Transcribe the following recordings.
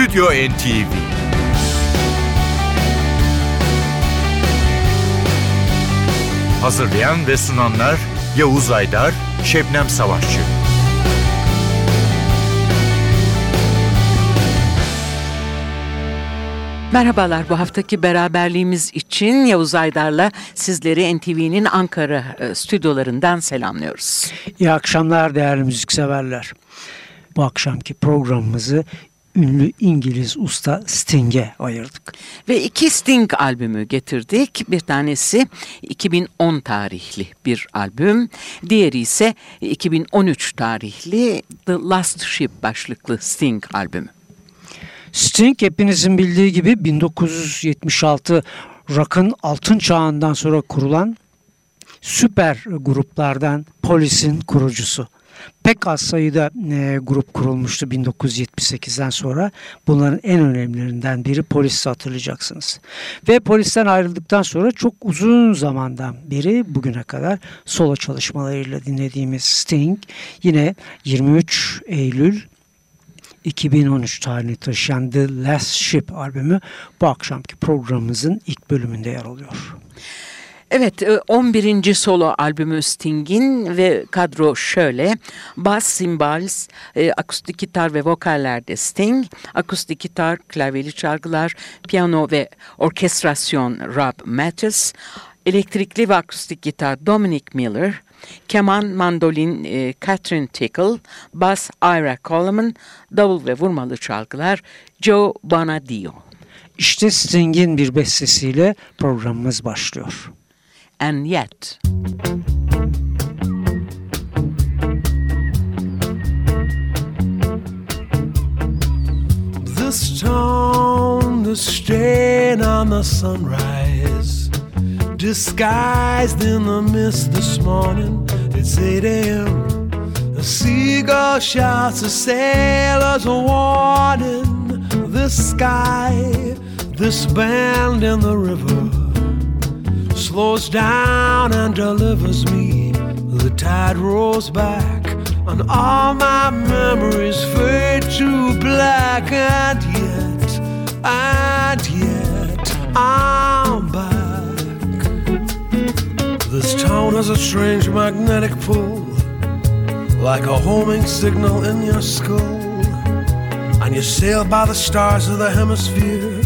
Stüdyo NTV Hazırlayan ve sunanlar Yavuz Aydar, Şebnem Savaşçı. Merhabalar bu haftaki beraberliğimiz için Yavuz Aydar'la sizleri NTV'nin Ankara e, stüdyolarından selamlıyoruz. İyi akşamlar değerli müzikseverler. Bu akşamki programımızı ünlü İngiliz usta Sting'e ayırdık. Ve iki Sting albümü getirdik. Bir tanesi 2010 tarihli bir albüm. Diğeri ise 2013 tarihli The Last Ship başlıklı Sting albümü. Sting hepinizin bildiği gibi 1976 rock'ın altın çağından sonra kurulan süper gruplardan Police'in kurucusu. Pek az sayıda e, grup kurulmuştu 1978'den sonra. Bunların en önemlilerinden biri Polis'i hatırlayacaksınız. Ve Polis'ten ayrıldıktan sonra çok uzun zamandan beri bugüne kadar solo çalışmalarıyla dinlediğimiz Sting yine 23 Eylül 2013 tarihini taşıyan The Last Ship albümü bu akşamki programımızın ilk bölümünde yer alıyor. Evet 11. E, solo albümü Sting'in ve kadro şöyle. Bass, cymbals, e, akustik gitar ve vokallerde Sting, akustik gitar, klavyeli çalgılar, piyano ve orkestrasyon Rob Mattis, elektrikli ve akustik gitar Dominic Miller, keman, mandolin e, Catherine Tickle, bas Ira Coleman, davul ve vurmalı çalgılar Joe Bonadio. İşte Sting'in bir bestesiyle programımız başlıyor. And yet... This town, the stain on the sunrise disguised in the mist this morning. It's 8 a.m. A seagull shouts, a sailor's warning. This sky, this band in the river, slows down and delivers me. The tide rolls back, and all my memories fade to black, and yet, and yet, I'm back. This town has a strange magnetic pull, like a homing signal in your skull. And you sail by the stars of the hemisphere,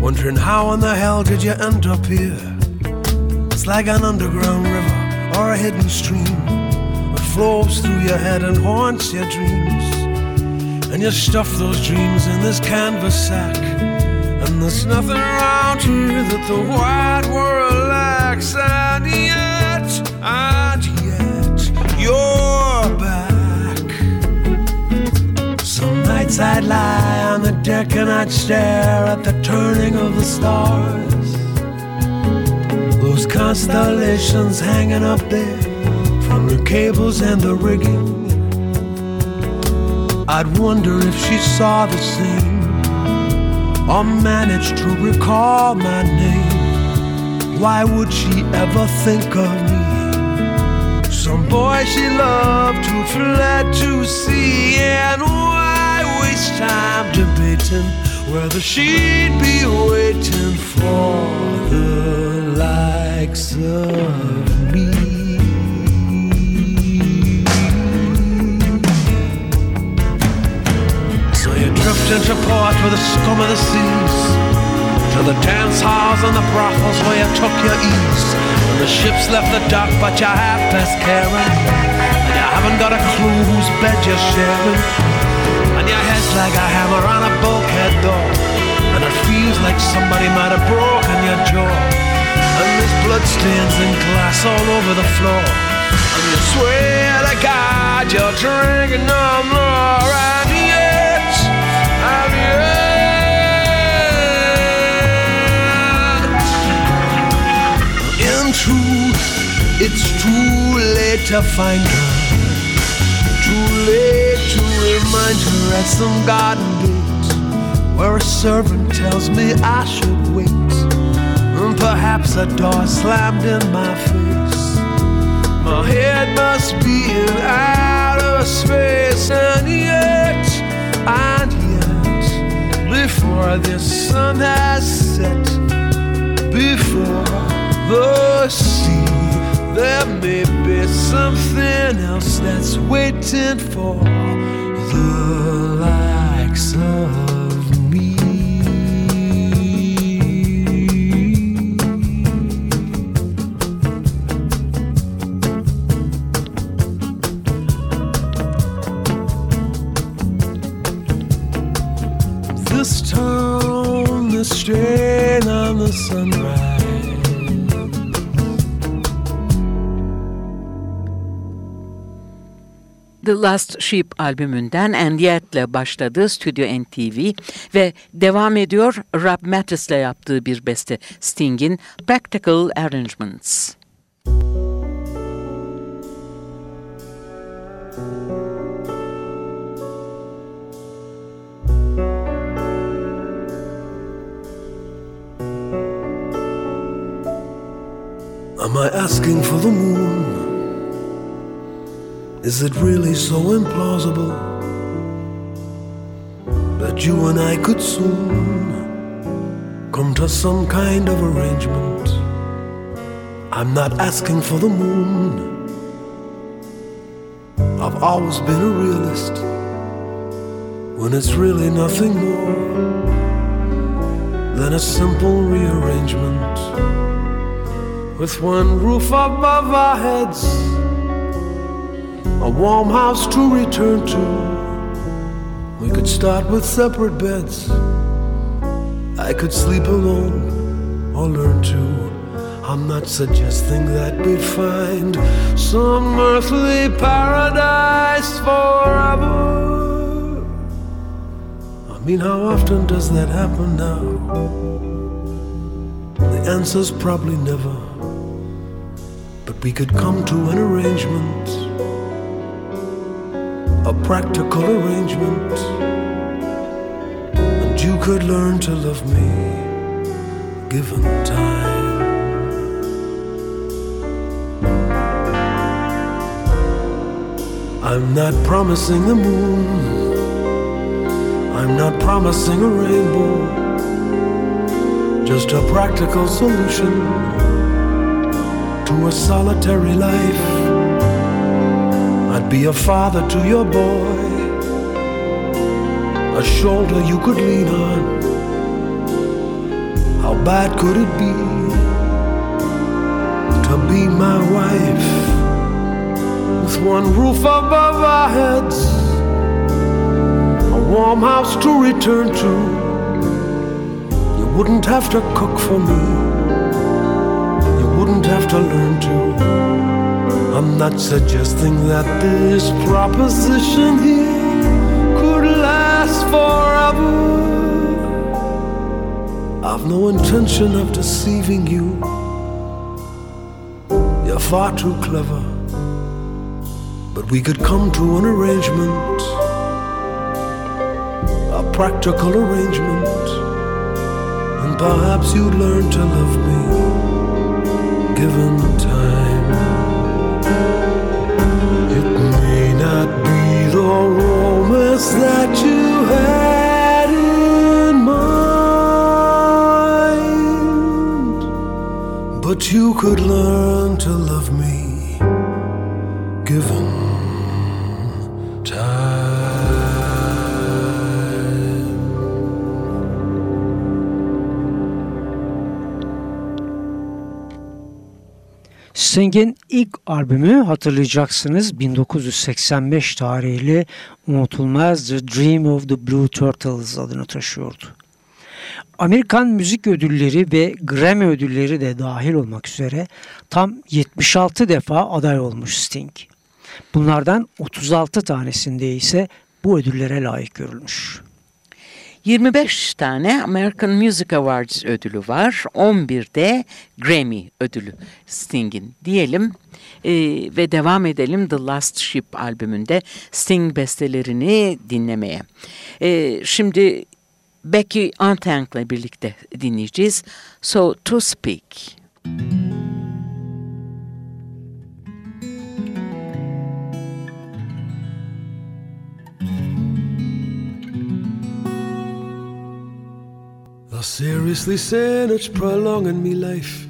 wondering how in the hell did you end up here? Like an underground river or a hidden stream that flows through your head and haunts your dreams. And you stuff those dreams in this canvas sack. And there's nothing around here that the wide world lacks. And yet, and yet, you're back. Some nights I'd lie on the deck and I'd stare at the turning of the stars. Those constellations hanging up there from the cables and the rigging. I'd wonder if she saw the same or managed to recall my name. Why would she ever think of me? Some boy she loved who fled to sea, and why waste time debating whether she'd be waiting for the likes of me? drift into port with the scum of the seas To the dance halls and the brothels where you took your ease. When the ships left the dock but you have best caring And you haven't got a clue whose bed you're sharing. And your head's like a hammer on a bulkhead door And it feels like somebody might have broken your jaw. And there's bloodstains and glass all over the floor. And you swear to God you're drinking no more And yet, and yet In truth, it's too late to find her. Too late to remind her at some garden gate Where a servant tells me I should wait Perhaps a door slammed in my face. My head must be in outer space And yet, and yet before the sun has set, before the sea, there may be something else that's waiting for the likes of The Last Sheep albümünden And Yet'le başladı Studio NTV ve devam ediyor Rob Mattis'le yaptığı bir beste Sting'in Practical Arrangements. Am I asking for the moon? Is it really so implausible that you and I could soon come to some kind of arrangement? I'm not asking for the moon. I've always been a realist when it's really nothing more than a simple rearrangement with one roof above our heads, a warm house to return to. We could start with separate beds. I could sleep alone or learn to. I'm not suggesting that we'd find some earthly paradise forever. I mean, how often does that happen now? The answer's probably never. But we could come to an arrangement, a practical arrangement, and you could learn to love me given time. I'm not promising the moon, I'm not promising a rainbow, just a practical solution to a solitary life. I'd be a father to your boy, a shoulder you could lean on. How bad could it be to be my wife with one roof above our heads, a warm house to return to? You wouldn't have to cook for me you wouldn't have to learn to. I'm not suggesting that this proposition here could last forever. I've no intention of deceiving you. You're far too clever. But we could come to an arrangement, a practical arrangement, and perhaps you'd learn to love me given time. Romance that you had in mind, but you could learn to love Sting'in ilk albümü hatırlayacaksınız 1985 tarihli unutulmaz The Dream of the Blue Turtles adını taşıyordu. Amerikan müzik ödülleri ve Grammy ödülleri de dahil olmak üzere tam 76 defa aday olmuş Sting. Bunlardan 36 tanesinde ise bu ödüllere layık görülmüş. 25 tane American Music Awards ödülü var. 11 de Grammy ödülü Sting'in diyelim. Ee, ve devam edelim The Last Ship albümünde Sting bestelerini dinlemeye. Ee, şimdi Becky Antank'la birlikte dinleyeceğiz. So to Speak. They're seriously saying it's prolonging me life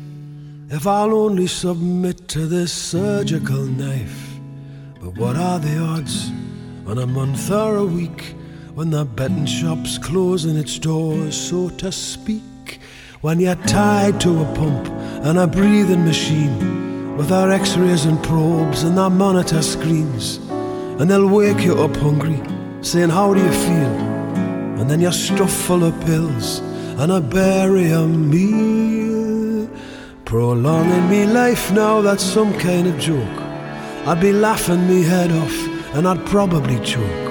if I'll only submit to this surgical knife. But what are the odds on a month or a week when the betting shop's closing its doors, so to speak? When you're tied to a pump and a breathing machine with our x rays and probes and our monitor screens, and they'll wake you up hungry, saying, How do you feel? And then you're stuffed full of pills and a meal. Prolonging me life now, that's some kind of joke. I'd be laughing me head off and I'd probably choke.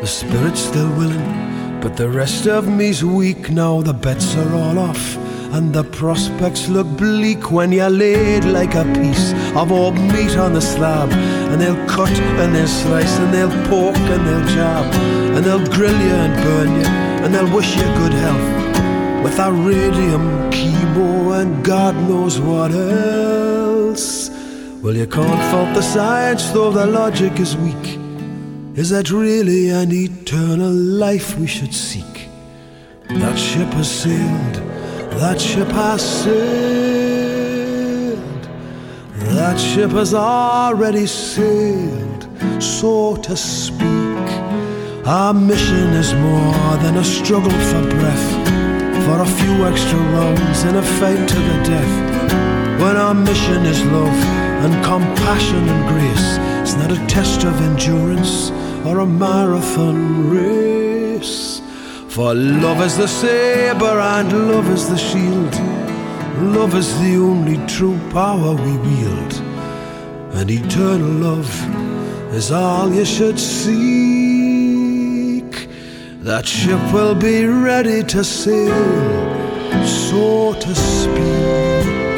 The spirit's still willing, but the rest of me's weak now. The bets are all off. And the prospects look bleak when you're laid like a piece of old meat on the slab. And they'll cut and they'll slice and they'll poke and they'll jab. And they'll grill you and burn you and they'll wish you good health with a radium chemo and God knows what else. Well, you can't fault the science, though the logic is weak. Is that really an eternal life we should seek? That ship has sailed, that ship has sailed, that ship has already sailed, so to speak. Our mission is more than a struggle for breath for a few extra rounds in a fight to the death. When our mission is love and compassion and grace, it's not a test of endurance or a marathon race. For love is the saber and love is the shield. Love is the only true power we wield. And eternal love is all you should seek. That ship will be ready to sail, so to speak.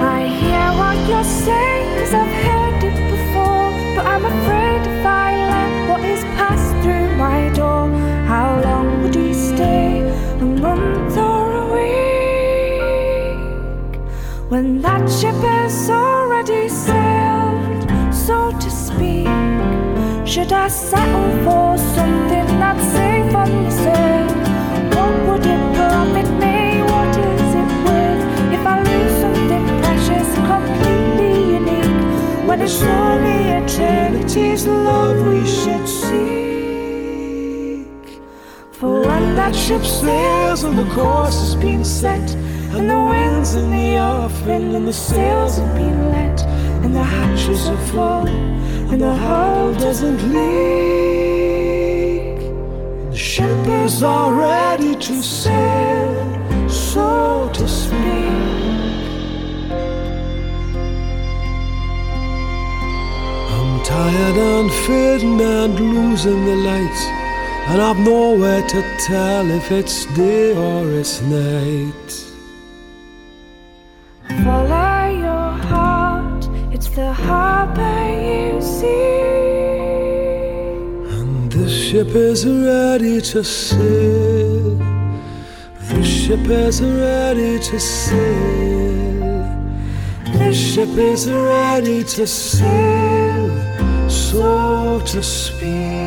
I hear what you're saying, cause I've heard it before. But I'm afraid if I let what is passed through my door, how long would he stay? A month or a week? When that ship is already Should I settle for something that's safe on the? What would it profit me? What is it worth if I lose something precious, completely unique? When it's only eternity's love we should seek. For when that ship sails and the course has been set, and the winds in the offing and the sails have been let, and the hatches are full, and the hull doesn't leak. And The ship is all ready to sail, so to speak. I'm tired and fading and losing the light. And I've nowhere to tell if it's day or it's night. Ship is ready to sail. The ship is ready to sail. The ship is ready to sail, so to speak.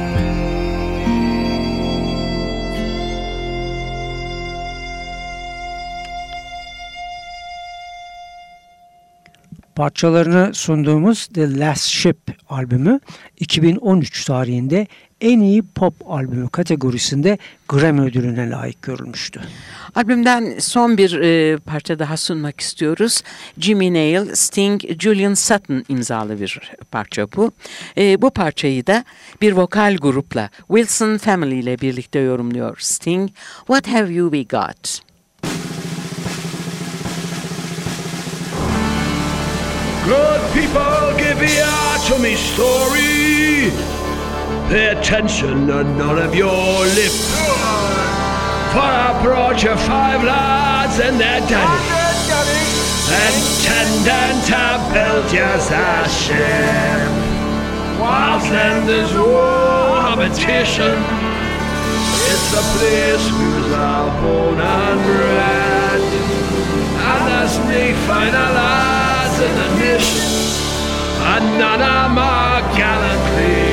Parçalarını sunduğumuz The Last Ship albümü 2013 tarihinde en iyi pop albümü kategorisinde Grammy ödülüne layık görülmüştü. Albümden son bir e, parça daha sunmak istiyoruz. Jimmy Nail, Sting, Julian Sutton imzalı bir parça bu. E, bu parçayı da bir vokal grupla Wilson Family ile birlikte yorumluyor Sting. What have you we got? Good people, give ear to me story. Pay attention and none of your lip. For I brought you five lads and their daddy. Intending to build you a ship. There's no habitation. It's a place who's our born and bred. And there's me final lads in the nation. And none of my gallantly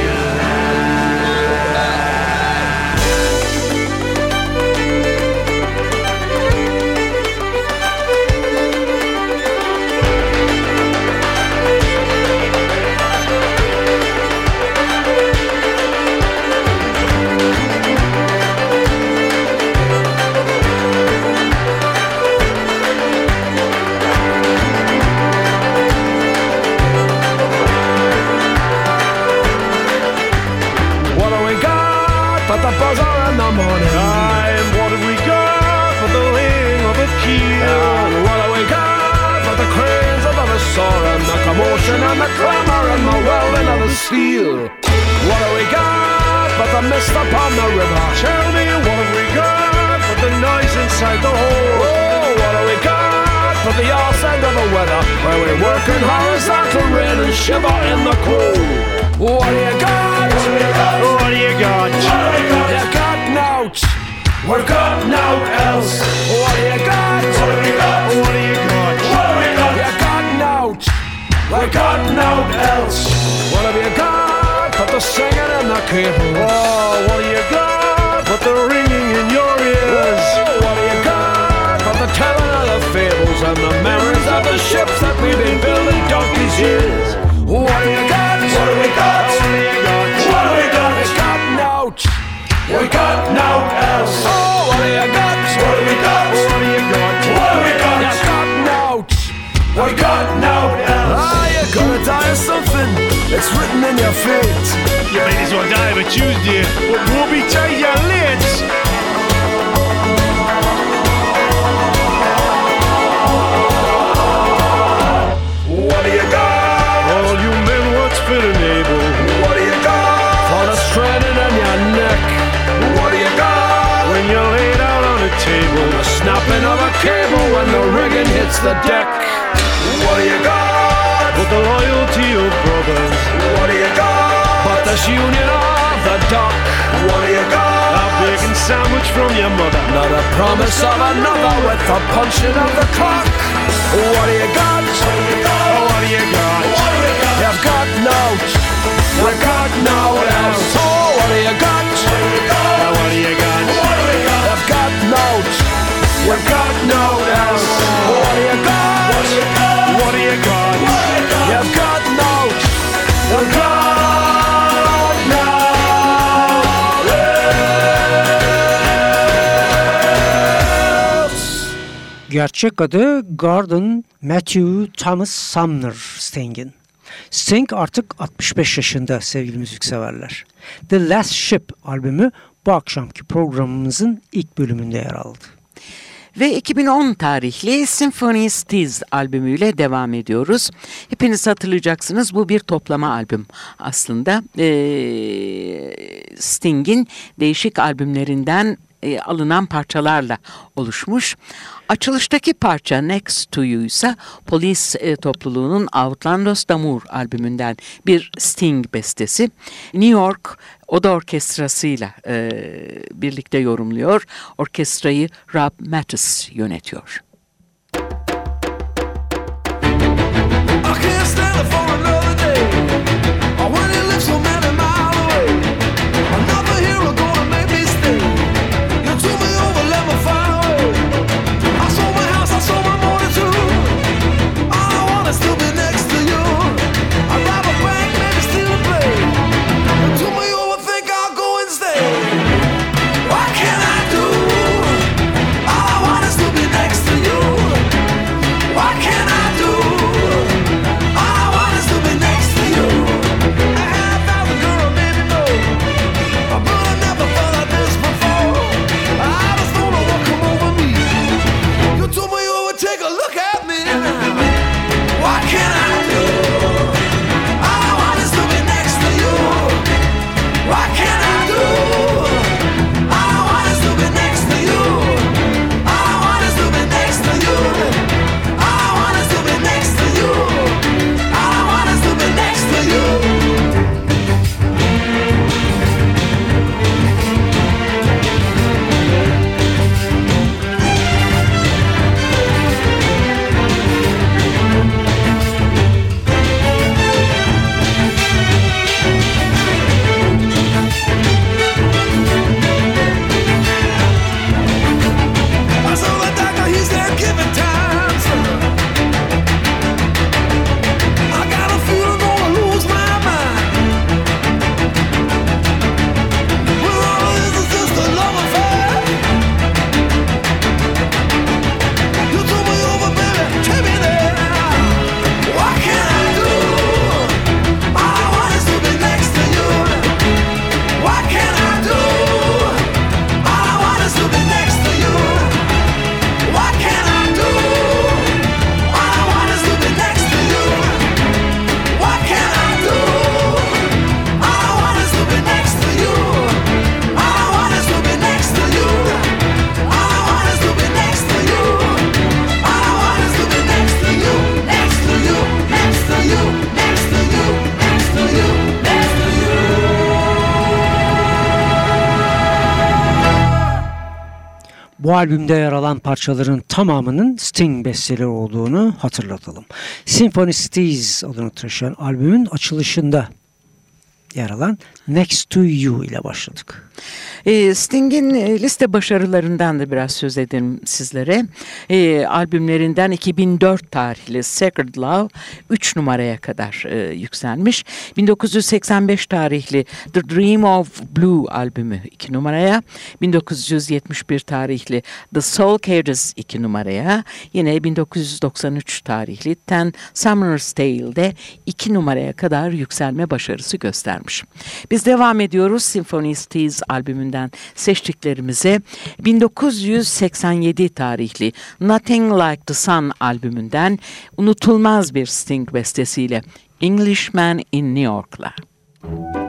in the cold. What do you got? What do you got? You got nought. We've got nought else. What do you got? What do you got? What do you got nought. We got nought else. What have you got? But the singing and the cable. Oh, what do you got but the ringing in your ears? What do you got? But the telling of the fables and the memories of the ships that we've been building written in your fate. You may as well die of a Tuesday, but we'll be you're late. What do union of the dock. What do you got? A bacon sandwich from your mother. Not a promise of another with the punching of the clock. What do you got? What do you got? Oh, what do you got? What do you got? You've got nought. We got nought else. Oh, what do you got? What do you got? Oh, what do you got? What do we got? You've got nought. We've got nought else. What do you got? What do you got? What do you got? Gerçek adı Gordon Matthew Thomas Sumner Sting'in. Sting artık 65 yaşında sevgili müzikseverler. The Last Ship albümü bu akşamki programımızın ilk bölümünde yer aldı. Ve 2010 tarihli Symphony Steez albümüyle devam ediyoruz. Hepiniz hatırlayacaksınız bu bir toplama albüm aslında. Ee, Sting'in değişik albümlerinden e, alınan parçalarla oluşmuş. Açılıştaki parça Next to You ise polis e, topluluğunun Outlandos d'Amour albümünden bir Sting bestesi. New York Oda Orkestrası'yla e, birlikte yorumluyor. Orkestrayı Rob Mattis yönetiyor. Albümde yer alan parçaların tamamının Sting besteleri olduğunu hatırlatalım. Symphony Steez adını taşıyan albümün açılışında yer alan Next to You ile başladık. E, Sting'in liste başarılarından da biraz söz edelim sizlere. E, albümlerinden 2004 tarihli Sacred Love 3 numaraya kadar e, yükselmiş. 1985 tarihli The Dream of Blue albümü 2 numaraya. 1971 tarihli The Soul Cages 2 numaraya. Yine 1993 tarihli Ten Summer's Tale'de 2 numaraya kadar yükselme başarısı göstermiş. Biz devam ediyoruz Symphonies albümünden seçtiklerimize 1987 tarihli Nothing Like the Sun albümünden unutulmaz bir Sting bestesiyle Englishman in New York'la. I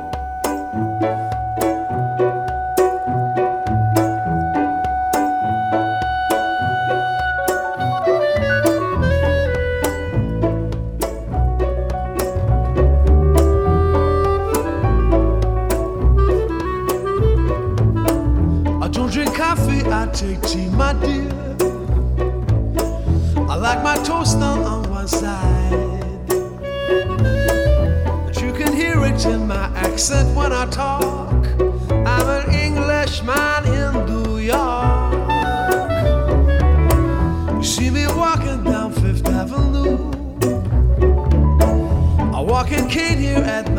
take tea, my dear. I like my toast on one side. But you can hear it in my accent when I talk. I'm an Englishman in New York. You see me walking down Fifth Avenue. I walk in cane here at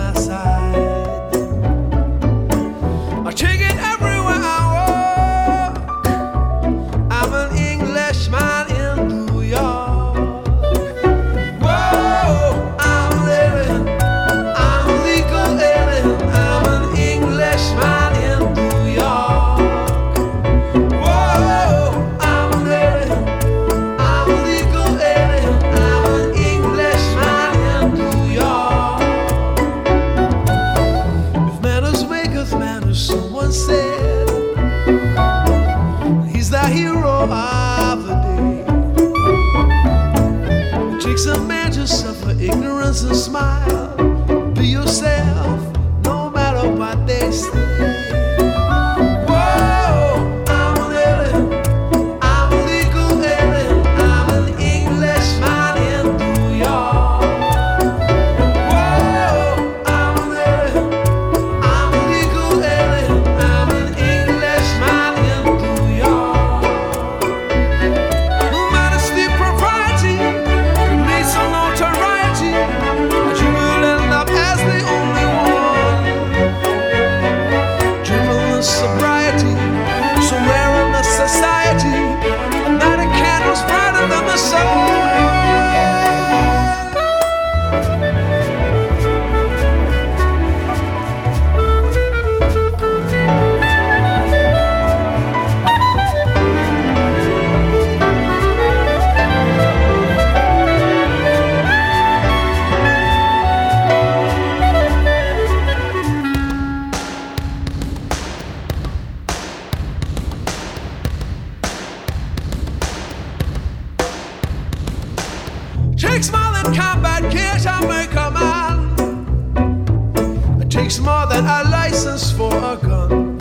license for a gun.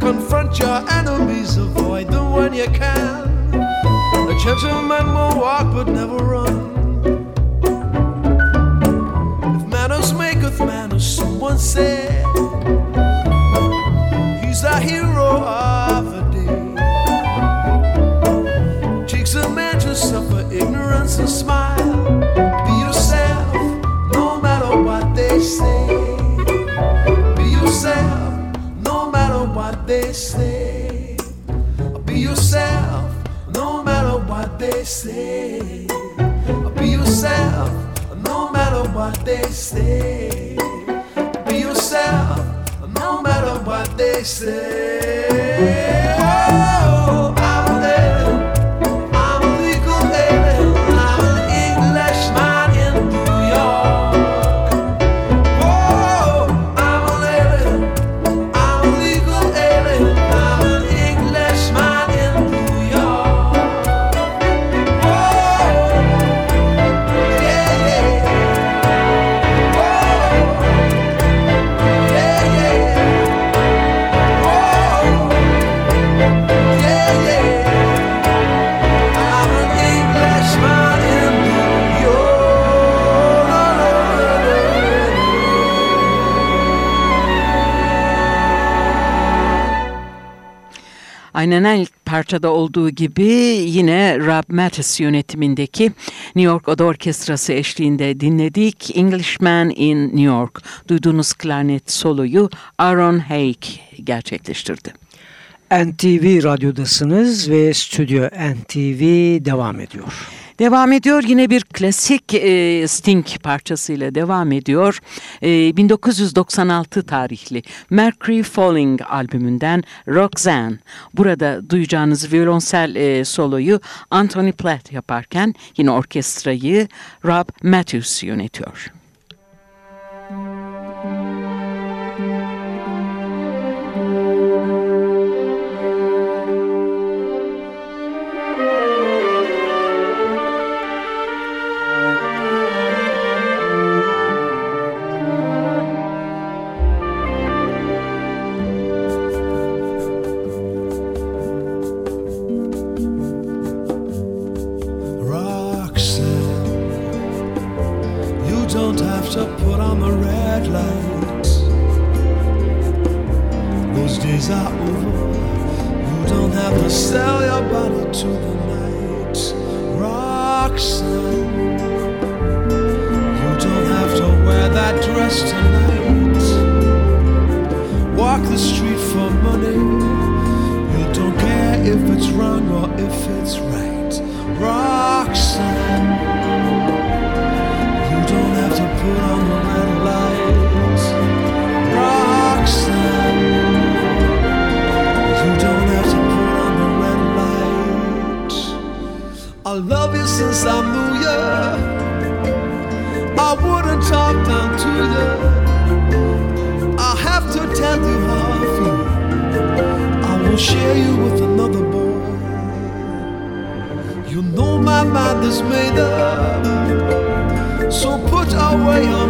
Confront your enemies, avoid them when you can. A gentleman will walk but never run. If manners maketh manners, someone said, he's a hero of the day. Takes a man to suffer ignorance and smile. They say. Be yourself, no matter what they say. Be yourself, no matter what they say. Oh, aynen her parçada olduğu gibi yine Rob Mattis yönetimindeki New York Oda Orkestrası eşliğinde dinledik. Englishman in New York. Duyduğunuz klarnet soloyu Aaron Haig gerçekleştirdi. NTV Radyo'dasınız ve Stüdyo NTV devam ediyor. Devam ediyor yine bir klasik e, Sting parçasıyla devam ediyor. E, 1996 tarihli Mercury Falling albümünden Roxanne. Burada duyacağınız violonsel e, soloyu Anthony Platt yaparken yine orkestrayı Rob Matthews yönetiyor. Will share you with another boy. You know my mind is made up. So put away your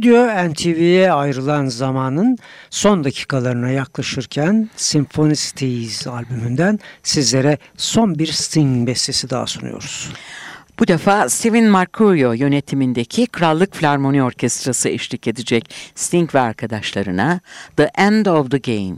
Stüdyo NTV'ye ayrılan zamanın son dakikalarına yaklaşırken Symphony Steez albümünden sizlere son bir Sting bestesi daha sunuyoruz. Bu defa Steven Mercurio yönetimindeki Krallık Filarmoni Orkestrası eşlik edecek Sting ve arkadaşlarına The End of the Game.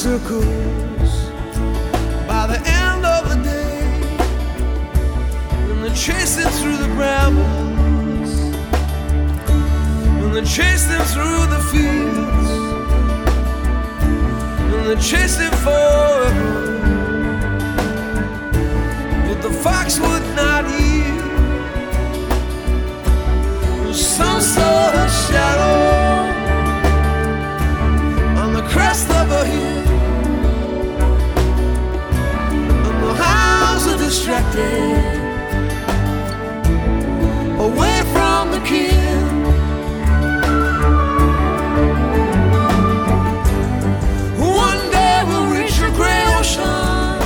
circles by the end of the day. And they chase them through the brambles, and they chase them through the fields, and they chase them forever. But the fox would not yield. Some sort of shadow. distracted away from the king. One day we'll reach a gray ocean.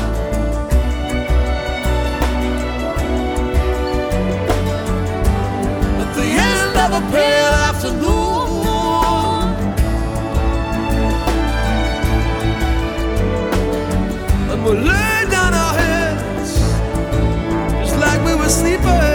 At the end of a pale afternoon, and we'll. A sleeper.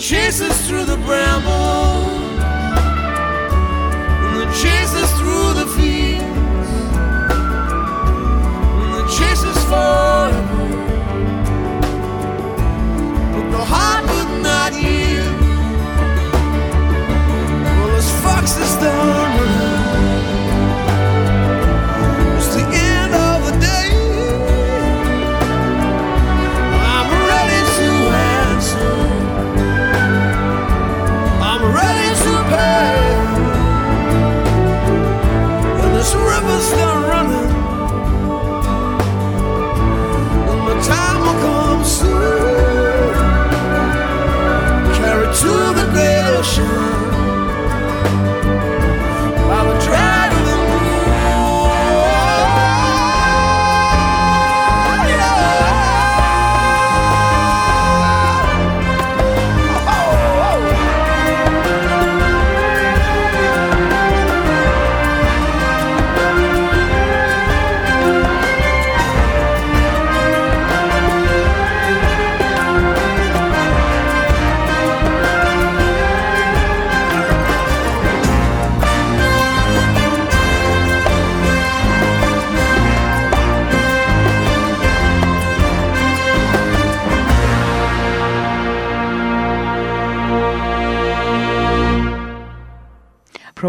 Chases through the bramble.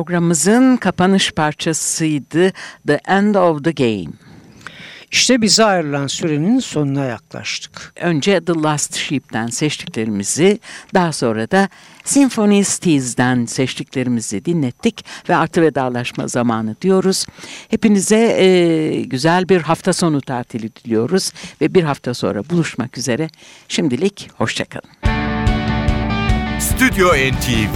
Programımızın kapanış parçasıydı The End of the Game. İşte bize ayrılan sürenin sonuna yaklaştık. Önce The Last Sheep'ten seçtiklerimizi, daha sonra da Symphonisties'den seçtiklerimizi dinlettik ve artı vedalaşma zamanı diyoruz. Hepinize e, güzel bir hafta sonu tatili diliyoruz ve bir hafta sonra buluşmak üzere. Şimdilik hoşçakalın. Stüdyo NTV